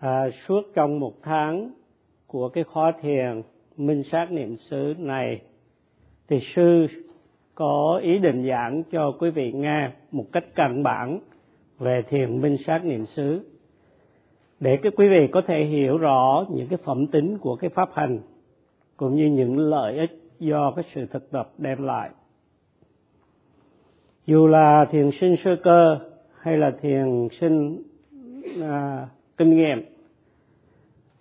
à, suốt trong một tháng của cái khóa thiền minh sát niệm xứ này thì sư có ý định giảng cho quý vị nghe một cách căn bản về thiền minh sát niệm xứ. Để cái quý vị có thể hiểu rõ những cái phẩm tính của cái pháp hành cũng như những lợi ích do cái sự thực tập đem lại. Dù là thiền sinh sơ cơ hay là thiền sinh à, kinh nghiệm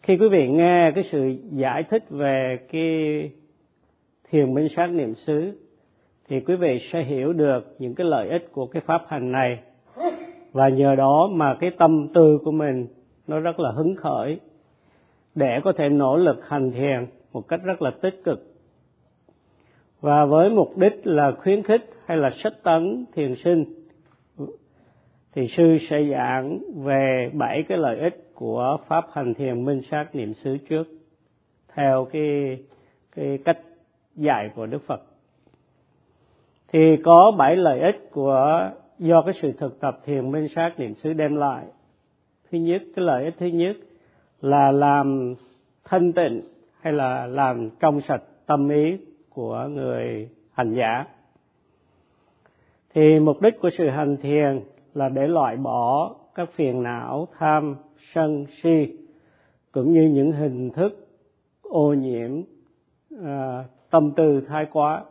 khi quý vị nghe cái sự giải thích về cái thiền minh sát niệm xứ, thì quý vị sẽ hiểu được những cái lợi ích của cái pháp hành này. Và nhờ đó mà cái tâm tư của mình nó rất là hứng khởi để có thể nỗ lực hành thiền một cách rất là tích cực. Và với mục đích là khuyến khích hay là sách tấn thiền sinh thì sư sẽ giảng về bảy cái lợi ích của pháp hành thiền minh sát niệm xứ trước, theo cái cái cách dạy của Đức Phật. Thì có bảy lợi ích của, do cái sự thực tập thiền minh sát niệm xứ đem lại. Thứ nhất, cái lợi ích thứ nhất là làm thanh tịnh hay là làm trong sạch tâm ý của người hành giả. Thì mục đích của sự hành thiền là để loại bỏ các phiền não tham sân si cũng như những hình thức ô nhiễm à, tâm tư thái quá.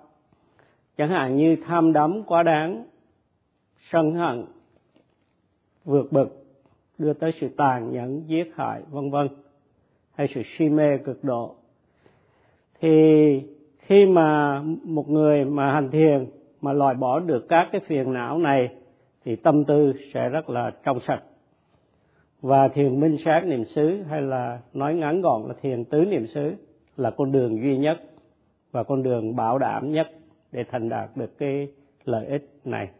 Chẳng hạn như tham đắm quá đáng sân hận vượt bực đưa tới sự tàn nhẫn giết hại vân vân hay sự si mê cực độ. Thì khi mà một người mà hành thiền mà loại bỏ được các cái phiền não này thì tâm tư sẽ rất là trong sạch. Và thiền minh sát niệm xứ hay là nói ngắn gọn là thiền tứ niệm xứ là con đường duy nhất và con đường bảo đảm nhất để thành đạt được cái lợi ích này.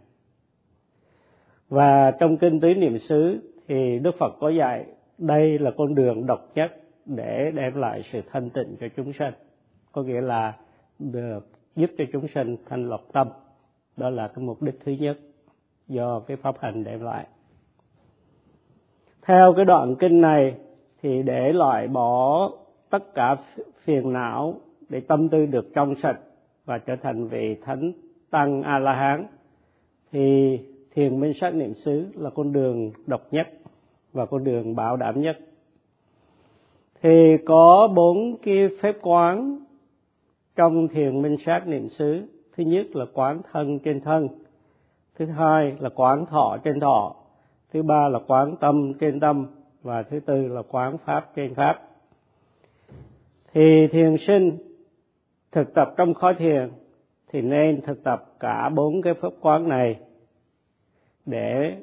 Và trong kinh tứ niệm xứ thì đức phật có dạy đây là con đường độc nhất để đem lại sự thanh tịnh cho chúng sanh. Có nghĩa là được giúp cho chúng sanh thanh lọc tâm. Đó là cái mục đích thứ nhất do cái pháp hành đem lại. Theo cái đoạn kinh này thì để loại bỏ tất cả phiền não để tâm tư được trong sạch và trở thành vị thánh tăng a la hán thì thiền minh sát niệm xứ là con đường độc nhất và con đường bảo đảm nhất. Thì có bốn cái phép quán trong thiền minh sát niệm xứ. Thứ nhất là quán thân trên thân thứ hai là quán thọ trên thọ thứ ba là quán tâm trên tâm và thứ tư là quán pháp trên pháp. Thì thiền sinh thực tập trong khói thiền thì nên thực tập cả bốn cái pháp quán này để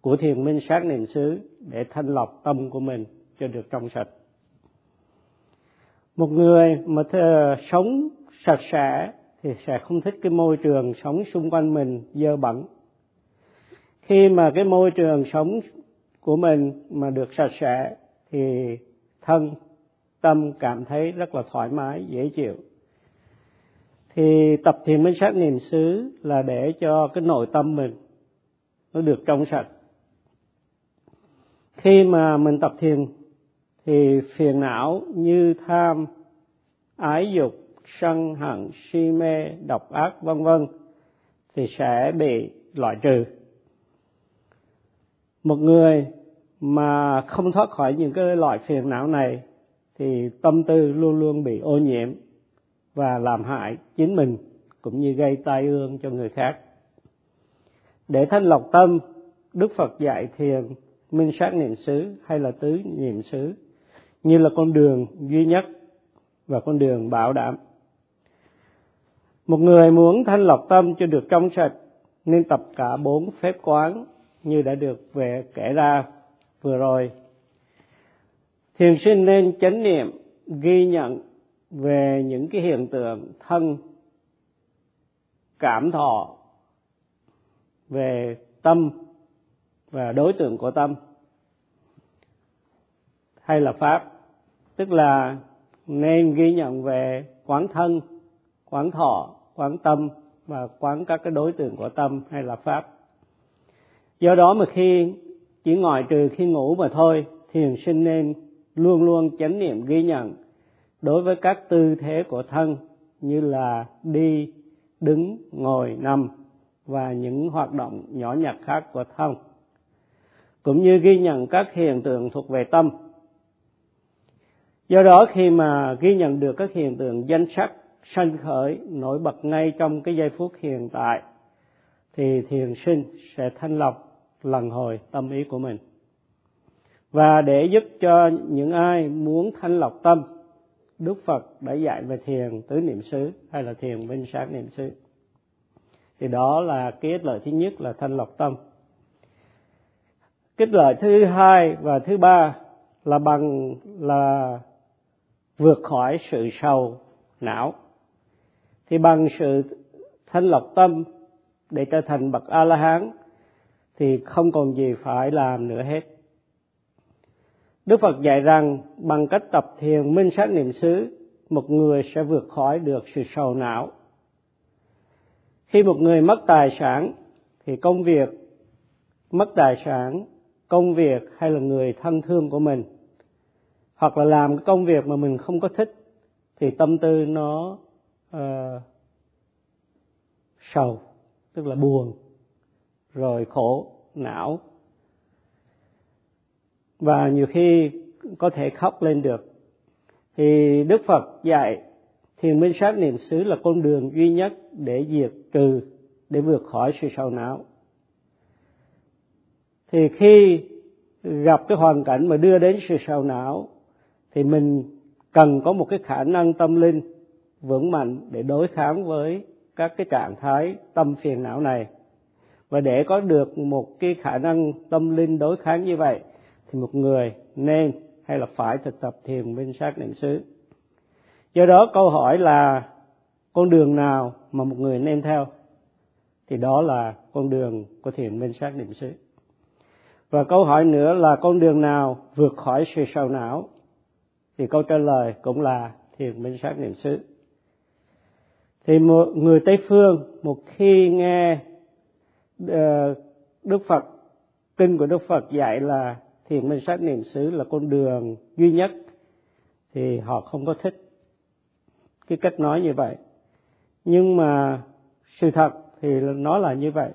của thiền minh sát niệm xứ để thanh lọc tâm của mình cho được trong sạch. Một người mà thờ, sống sạch sẽ thì sẽ không thích cái môi trường sống xung quanh mình dơ bẩn. Khi mà cái môi trường sống của mình mà được sạch sẽ thì thân, tâm cảm thấy rất là thoải mái, dễ chịu. Thì tập thiền minh sát niệm xứ là để cho cái nội tâm mình nó được trong sạch. Khi mà mình tập thiền thì phiền não như tham, ái dục sân hận, si mê, độc ác, vân vân, thì sẽ bị loại trừ. Một người mà không thoát khỏi những cái loại phiền não này, thì tâm tư luôn luôn bị ô nhiễm và làm hại chính mình, cũng như gây tai ương cho người khác. Để thanh lọc tâm, đức phật dạy thiền, minh sát niệm xứ hay là tứ niệm xứ, như là con đường duy nhất và con đường bảo đảm một người muốn thanh lọc tâm cho được trong sạch, nên tập cả bốn phép quán như đã được về kể ra vừa rồi. Thiền sinh nên chánh niệm, ghi nhận về những cái hiện tượng thân, cảm thọ về tâm và đối tượng của tâm. Hay là pháp, tức là nên ghi nhận về quán thân, quán thọ quán tâm và quán các cái đối tượng của tâm hay là pháp. Do đó mà khi chỉ ngoại trừ khi ngủ mà thôi thiền sinh nên luôn luôn chánh niệm ghi nhận đối với các tư thế của thân như là đi, đứng, ngồi, nằm và những hoạt động nhỏ nhặt khác của thân, cũng như ghi nhận các hiện tượng thuộc về tâm. Do đó khi mà ghi nhận được các hiện tượng danh sắc sanh khởi, nổi bật ngay trong cái giây phút hiện tại, thì thiền sinh sẽ thanh lọc lần hồi tâm ý của mình. Và để giúp cho những ai muốn thanh lọc tâm, đức phật đã dạy về thiền tứ niệm xứ hay là thiền minh sát niệm xứ. Thì đó là cái ích lợi thứ nhất là thanh lọc tâm. Cái lợi thứ hai và thứ ba là bằng, là vượt khỏi sự sầu não thì bằng sự thanh lọc tâm để trở thành bậc a la hán thì không còn gì phải làm nữa hết. Đức phật dạy rằng, bằng cách tập thiền minh sát niệm xứ, một người sẽ vượt khỏi được sự sầu não. Khi một người mất tài sản, thì công việc, mất tài sản, công việc hay là người thân thương của mình, hoặc là làm cái công việc mà mình không có thích, thì tâm tư nó uh, sầu tức là buồn rồi khổ não. Và nhiều khi có thể khóc lên được. Thì đức phật dạy thiền minh sát niệm xứ là con đường duy nhất để diệt trừ để vượt khỏi sự sầu não. Thì khi gặp cái hoàn cảnh mà đưa đến sự sầu não thì mình cần có một cái khả năng tâm linh vững mạnh để đối kháng với các cái trạng thái tâm phiền não này. Và để có được một cái khả năng tâm linh đối kháng như vậy, thì một người nên hay là phải thực tập thiền minh sát niệm xứ. Do đó câu hỏi là con đường nào mà một người nên theo? Thì đó là con đường của thiền minh sát niệm xứ. Và câu hỏi nữa là con đường nào vượt khỏi sự sầu não? Thì câu trả lời cũng là thiền minh sát niệm xứ thì một người tây phương, một khi nghe ờ, đức phật, kinh của đức phật dạy là thiền minh sát niệm xứ là con đường duy nhất, thì họ không có thích cái cách nói như vậy. Nhưng mà sự thật thì nó là như vậy.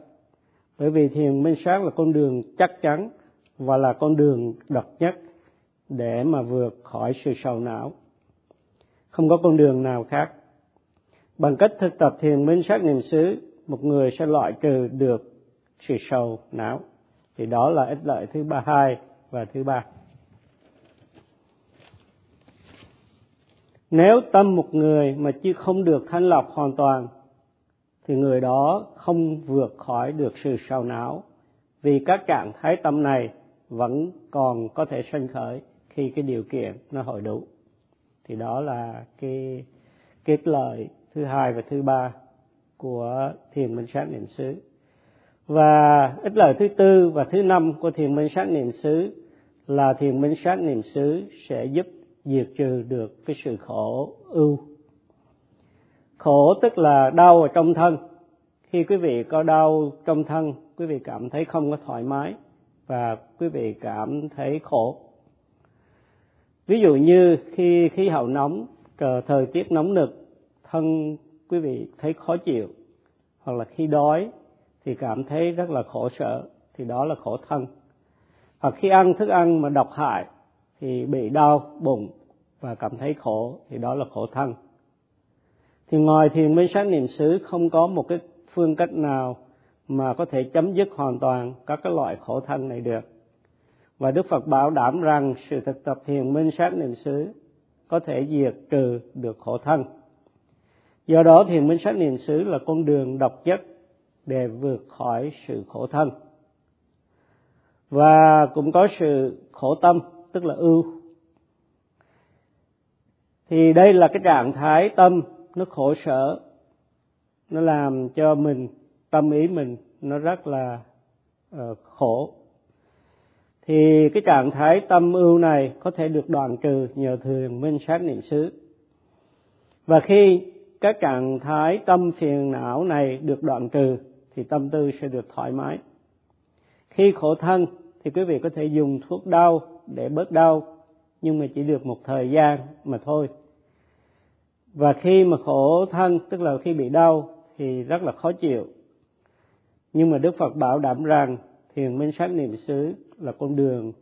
Bởi vì thiền minh sát là con đường chắc chắn và là con đường độc nhất để mà vượt khỏi sự sầu não. Không có con đường nào khác bằng cách thực tập thiền minh sát niệm xứ, một người sẽ loại trừ được sự sầu não. Thì đó là ích lợi thứ ba hai và thứ ba. Nếu tâm một người mà chưa không được thanh lọc hoàn toàn, thì người đó không vượt khỏi được sự sầu não, vì các trạng thái tâm này vẫn còn có thể sanh khởi khi cái điều kiện nó hội đủ. Thì đó là cái kết lợi thứ hai và thứ ba của thiền minh sát niệm xứ. Và ích lợi thứ tư và thứ năm của thiền minh sát niệm xứ là thiền minh sát niệm xứ sẽ giúp diệt trừ được cái sự khổ ưu. Khổ tức là đau ở trong thân. Khi quý vị có đau trong thân, quý vị cảm thấy không có thoải mái và quý vị cảm thấy khổ. Ví dụ như khi khí hậu nóng thời tiết nóng nực thân, quý vị thấy khó chịu, hoặc là khi đói thì cảm thấy rất là khổ sở, thì đó là khổ thân. Hoặc khi ăn thức ăn mà độc hại thì bị đau bụng và cảm thấy khổ, thì đó là khổ thân. Thì ngoài thiền minh sát niệm xứ, không có một cái phương cách nào mà có thể chấm dứt hoàn toàn các cái loại khổ thân này được. Và đức phật bảo đảm rằng sự thực tập thiền minh sát niệm xứ có thể diệt trừ được khổ thân do đó thiền minh sát niệm xứ là con đường độc nhất để vượt khỏi sự khổ thân. Và cũng có sự khổ tâm tức là ưu. Thì đây là cái trạng thái tâm nó khổ sở. Nó làm cho mình tâm ý mình nó rất là uh, khổ. Thì cái trạng thái tâm ưu này có thể được đoạn trừ nhờ thường minh sát niệm xứ. Và khi các trạng thái tâm phiền não này được đoạn trừ thì tâm tư sẽ được thoải mái. Khi khổ thân thì quý vị có thể dùng thuốc đau để bớt đau nhưng mà chỉ được một thời gian mà thôi. Và khi mà khổ thân tức là khi bị đau thì rất là khó chịu. Nhưng mà đức phật bảo đảm rằng thiền minh sát niệm xứ là con đường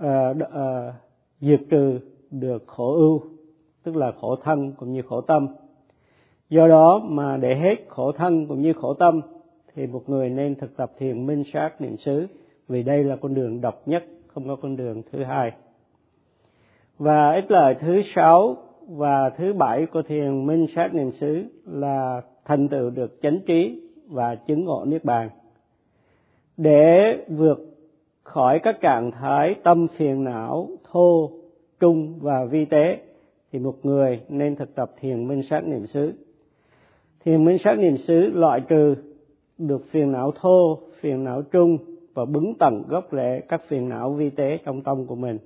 uh, uh, diệt trừ được khổ ưu tức là khổ thân cũng như khổ tâm. Do đó mà để hết khổ thân cũng như khổ tâm, thì một người nên thực tập thiền minh sát niệm xứ, vì đây là con đường độc nhất, không có con đường thứ hai. Và ít lời, thứ sáu và thứ bảy của thiền minh sát niệm xứ là thành tựu được chánh trí và chứng ngộ niết bàn. Để vượt khỏi các trạng thái tâm phiền não, thô, trung và vi tế thì một người nên thực tập thiền minh sát niệm xứ. Thiền minh sát niệm xứ loại trừ được phiền não thô, phiền não trung và bứng tận gốc rễ các phiền não vi tế trong tâm của mình.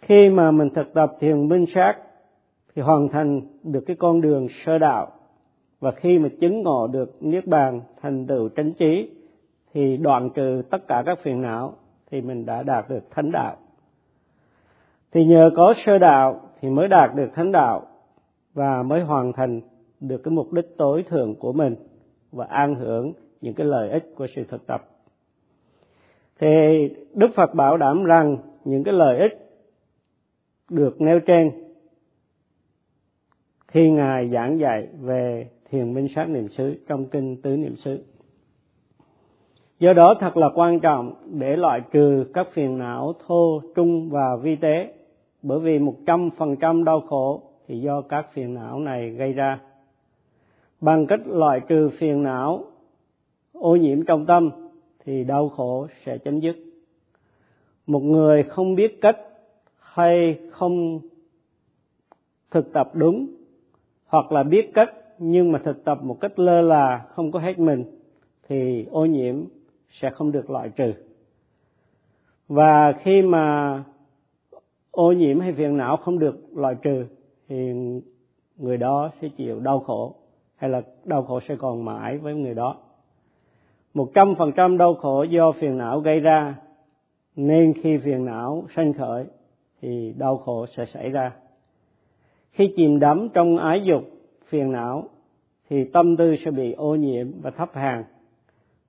Khi mà mình thực tập thiền minh sát thì hoàn thành được cái con đường sơ đạo và khi mà chứng ngộ được niết bàn thành tựu chánh trí thì đoạn trừ tất cả các phiền não thì mình đã đạt được thánh đạo thì nhờ có sơ đạo thì mới đạt được thánh đạo và mới hoàn thành được cái mục đích tối thượng của mình và an hưởng những cái lợi ích của sự thực tập. Thì đức phật bảo đảm rằng những cái lợi ích được nêu trên khi ngài giảng dạy về thiền minh sát niệm xứ trong kinh tứ niệm xứ. Do đó thật là quan trọng để loại trừ các phiền não thô trung và vi tế bởi vì một trăm phần trăm đau khổ thì do các phiền não này gây ra. Bằng cách loại trừ phiền não, ô nhiễm trong tâm, thì đau khổ sẽ chấm dứt. Một người không biết cách hay không thực tập đúng, hoặc là biết cách nhưng mà thực tập một cách lơ là, không có hết mình, thì ô nhiễm sẽ không được loại trừ. Và khi mà ô nhiễm hay phiền não không được loại trừ thì người đó sẽ chịu đau khổ hay là đau khổ sẽ còn mãi với người đó. Một trăm phần trăm đau khổ do phiền não gây ra, nên khi phiền não sanh khởi thì đau khổ sẽ xảy ra. Khi chìm đắm trong ái dục, phiền não thì tâm tư sẽ bị ô nhiễm và thấp hàng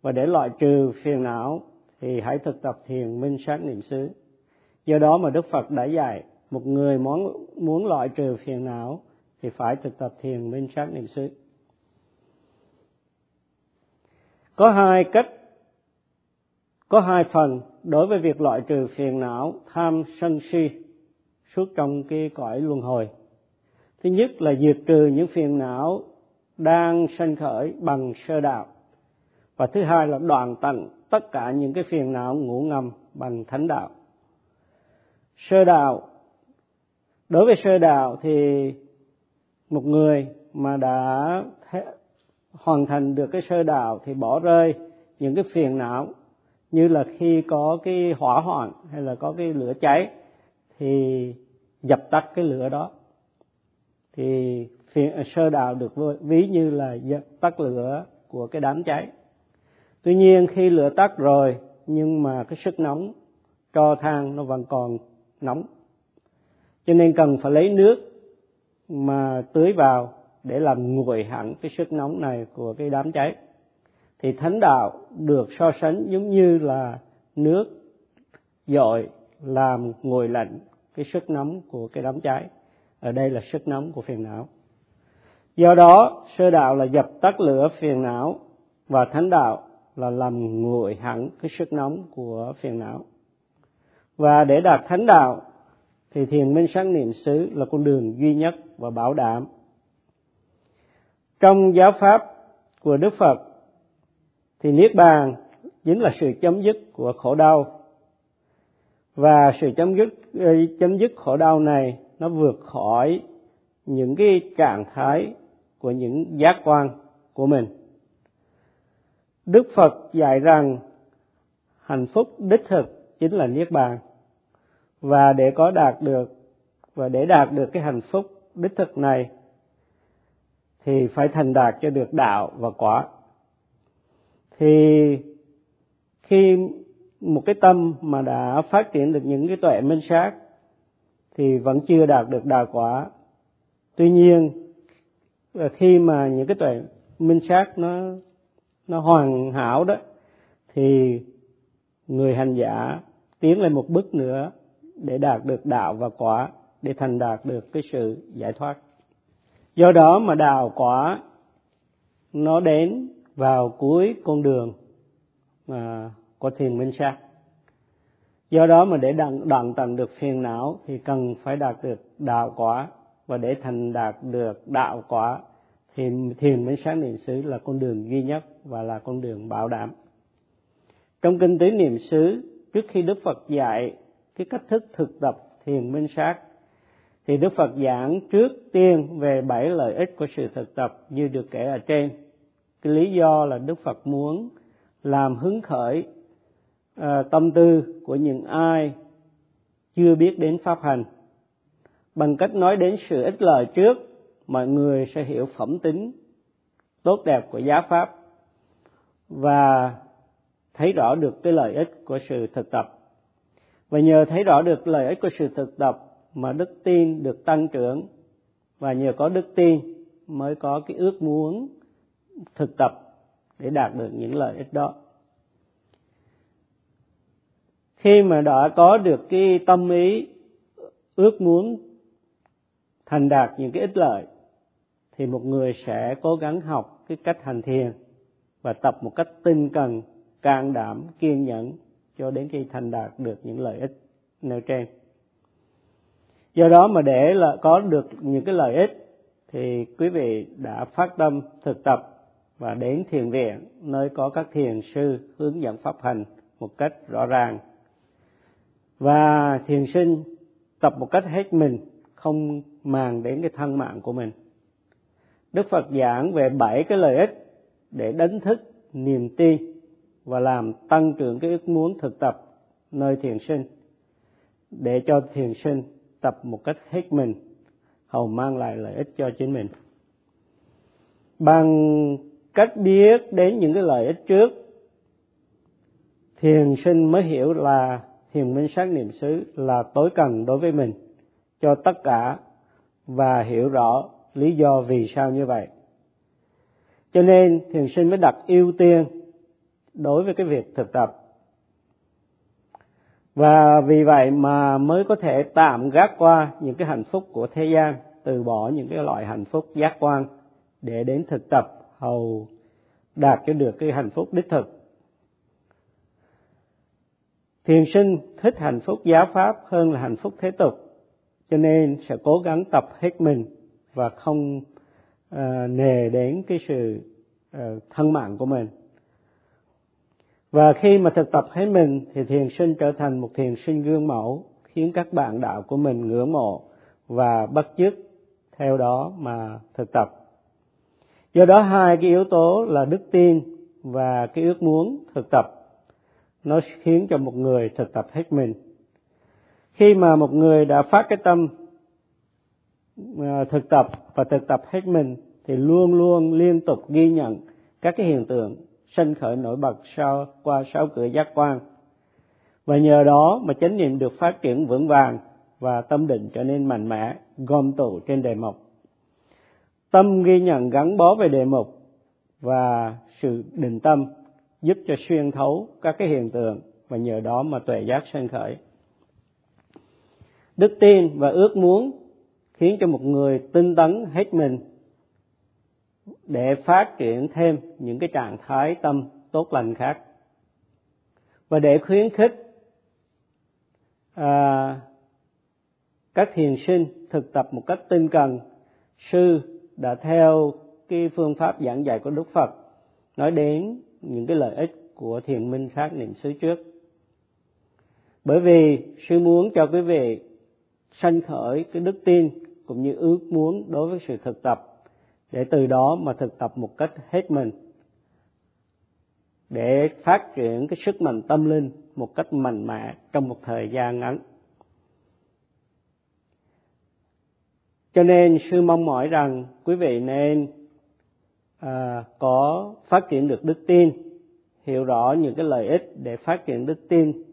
và để loại trừ phiền não thì hãy thực tập thiền minh sát niệm xứ do đó mà đức phật đã dạy, một người muốn muốn loại trừ phiền não thì phải thực tập thiền minh sát niệm xứ. Có hai cách, có hai phần đối với việc loại trừ phiền não, tham sân si, suốt trong cái cõi luân hồi. Thứ nhất là diệt trừ những phiền não đang sanh khởi bằng sơ đạo. Và thứ hai là đoạn tận tất cả những cái phiền não ngủ ngầm bằng thánh đạo sơ đạo. Đối với sơ đạo thì một người mà đã hoàn thành được cái sơ đạo thì bỏ rơi những cái phiền não như là khi có cái hỏa hoạn hay là có cái lửa cháy thì dập tắt cái lửa đó. Thì phiền, sơ đạo được ví như là dập tắt lửa của cái đám cháy. Tuy nhiên khi lửa tắt rồi nhưng mà cái sức nóng cho than nó vẫn còn nóng. Cho nên cần phải lấy nước mà tưới vào để làm nguội hẳn cái sức nóng này của cái đám cháy. Thì thánh đạo được so sánh giống như là nước dội làm nguội lạnh cái sức nóng của cái đám cháy. Ở đây là sức nóng của phiền não. Do đó, sơ đạo là dập tắt lửa phiền não và thánh đạo là làm nguội hẳn cái sức nóng của phiền não và để đạt thánh đạo, thì thiền minh sáng niệm xứ là con đường duy nhất và bảo đảm. Trong giáo pháp của đức phật, thì niết bàn chính là sự chấm dứt của khổ đau. Và sự chấm dứt ờ, chấm dứt khổ đau này, nó vượt khỏi những cái trạng thái của những giác quan của mình. Đức phật dạy rằng, hạnh phúc đích thực chính là niết bàn và để có đạt được, và để đạt được cái hạnh phúc đích thực này, thì phải thành đạt cho được đạo và quả. Thì khi một cái tâm mà đã phát triển được những cái tuệ minh sát, thì vẫn chưa đạt được đà quả. Tuy nhiên, khi mà những cái tuệ minh sát nó nó hoàn hảo đó, thì người hành giả tiến lên một bước nữa để đạt được đạo và quả để thành đạt được cái sự giải thoát. Do đó mà đạo quả nó đến vào cuối con đường mà của thiền minh sát. Do đó mà để đoạn, đoạn tận được phiền não thì cần phải đạt được đạo quả. Và để thành đạt được đạo quả thì thiền minh sát niệm xứ là con đường duy nhất và là con đường bảo đảm. Trong kinh tứ niệm xứ trước khi đức phật dạy cái cách thức thực tập thiền minh sát. Thì đức phật giảng trước tiên về bảy lợi ích của sự thực tập như được kể ở trên. Cái lý do là đức phật muốn làm hứng khởi uh, tâm tư của những ai chưa biết đến pháp hành. Bằng cách nói đến sự ích lợi trước mọi người sẽ hiểu phẩm tính tốt đẹp của giá pháp và thấy rõ được cái lợi ích của sự thực tập và nhờ thấy rõ được lợi ích của sự thực tập mà đức tin được tăng trưởng. Và nhờ có đức tin mới có cái ước muốn thực tập để đạt được những lợi ích đó. Khi mà đã có được cái tâm ý, ước muốn thành đạt những cái ích lợi, thì một người sẽ cố gắng học cái cách hành thiền và tập một cách tinh cần, can đảm, kiên nhẫn cho đến khi thành đạt được những lợi ích nêu trên. Do đó mà để là có được những cái lợi ích thì quý vị đã phát tâm thực tập và đến thiền viện, nơi có các thiền sư hướng dẫn pháp hành một cách rõ ràng. Và thiền sinh tập một cách hết mình, không màng đến cái thân mạng của mình. Đức phật giảng về bảy cái lợi ích để đánh thức niềm tin và làm tăng trưởng cái ước muốn thực tập nơi thiền sinh, để cho thiền sinh tập một cách hết mình, hầu mang lại lợi ích cho chính mình. Bằng cách biết đến những cái lợi ích trước, thiền sinh mới hiểu là thiền minh sát niệm xứ là tối cần đối với mình, cho tất cả, và hiểu rõ lý do vì sao như vậy. Cho nên thiền sinh mới đặt ưu tiên đối với cái việc thực tập. Và vì vậy mà mới có thể tạm gác qua những cái hạnh phúc của thế gian từ bỏ những cái loại hạnh phúc giác quan để đến thực tập hầu đạt cho được cái hạnh phúc đích thực. Thiền sinh thích hạnh phúc giáo pháp hơn là hạnh phúc thế tục cho nên sẽ cố gắng tập hết mình và không uh, nề đến cái sự uh, thân mạng của mình và khi mà thực tập hết mình thì thiền sinh trở thành một thiền sinh gương mẫu, khiến các bạn đạo của mình ngưỡng mộ và bắt chước theo đó mà thực tập. Do đó hai cái yếu tố là đức tin và cái ước muốn thực tập. Nó khiến cho một người thực tập hết mình. Khi mà một người đã phát cái tâm à, thực tập và thực tập hết mình thì luôn luôn liên tục ghi nhận các cái hiện tượng sinh khởi nổi bật sau, qua sáu cửa giác quan. Và nhờ đó mà chánh niệm được phát triển vững vàng và tâm định trở nên mạnh mẽ, gom tụ trên đề mục. Tâm ghi nhận gắn bó về đề mục và sự định tâm giúp cho xuyên thấu các cái hiện tượng và nhờ đó mà tuệ giác sinh khởi. Đức tin và ước muốn khiến cho một người tinh tấn hết mình để phát triển thêm những cái trạng thái tâm tốt lành khác. Và để khuyến khích à, các thiền sinh thực tập một cách tinh cần sư đã theo cái phương pháp giảng dạy của đức phật nói đến những cái lợi ích của thiền minh sát niệm xứ trước. Bởi vì sư muốn cho quý vị sanh khởi cái đức tin cũng như ước muốn đối với sự thực tập để từ đó mà thực tập một cách hết mình. Để phát triển cái sức mạnh tâm linh một cách mạnh mẽ trong một thời gian ngắn. Cho nên sư mong mỏi rằng quý vị nên à, có phát triển được đức tin hiểu rõ những cái lợi ích để phát triển đức tin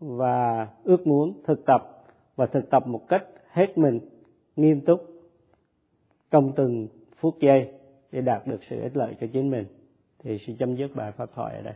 và ước muốn thực tập và thực tập một cách hết mình nghiêm túc trong từng phút giây để đạt được sự ích lợi cho chính mình. Thì xin chấm dứt bài pháp thoại ở đây.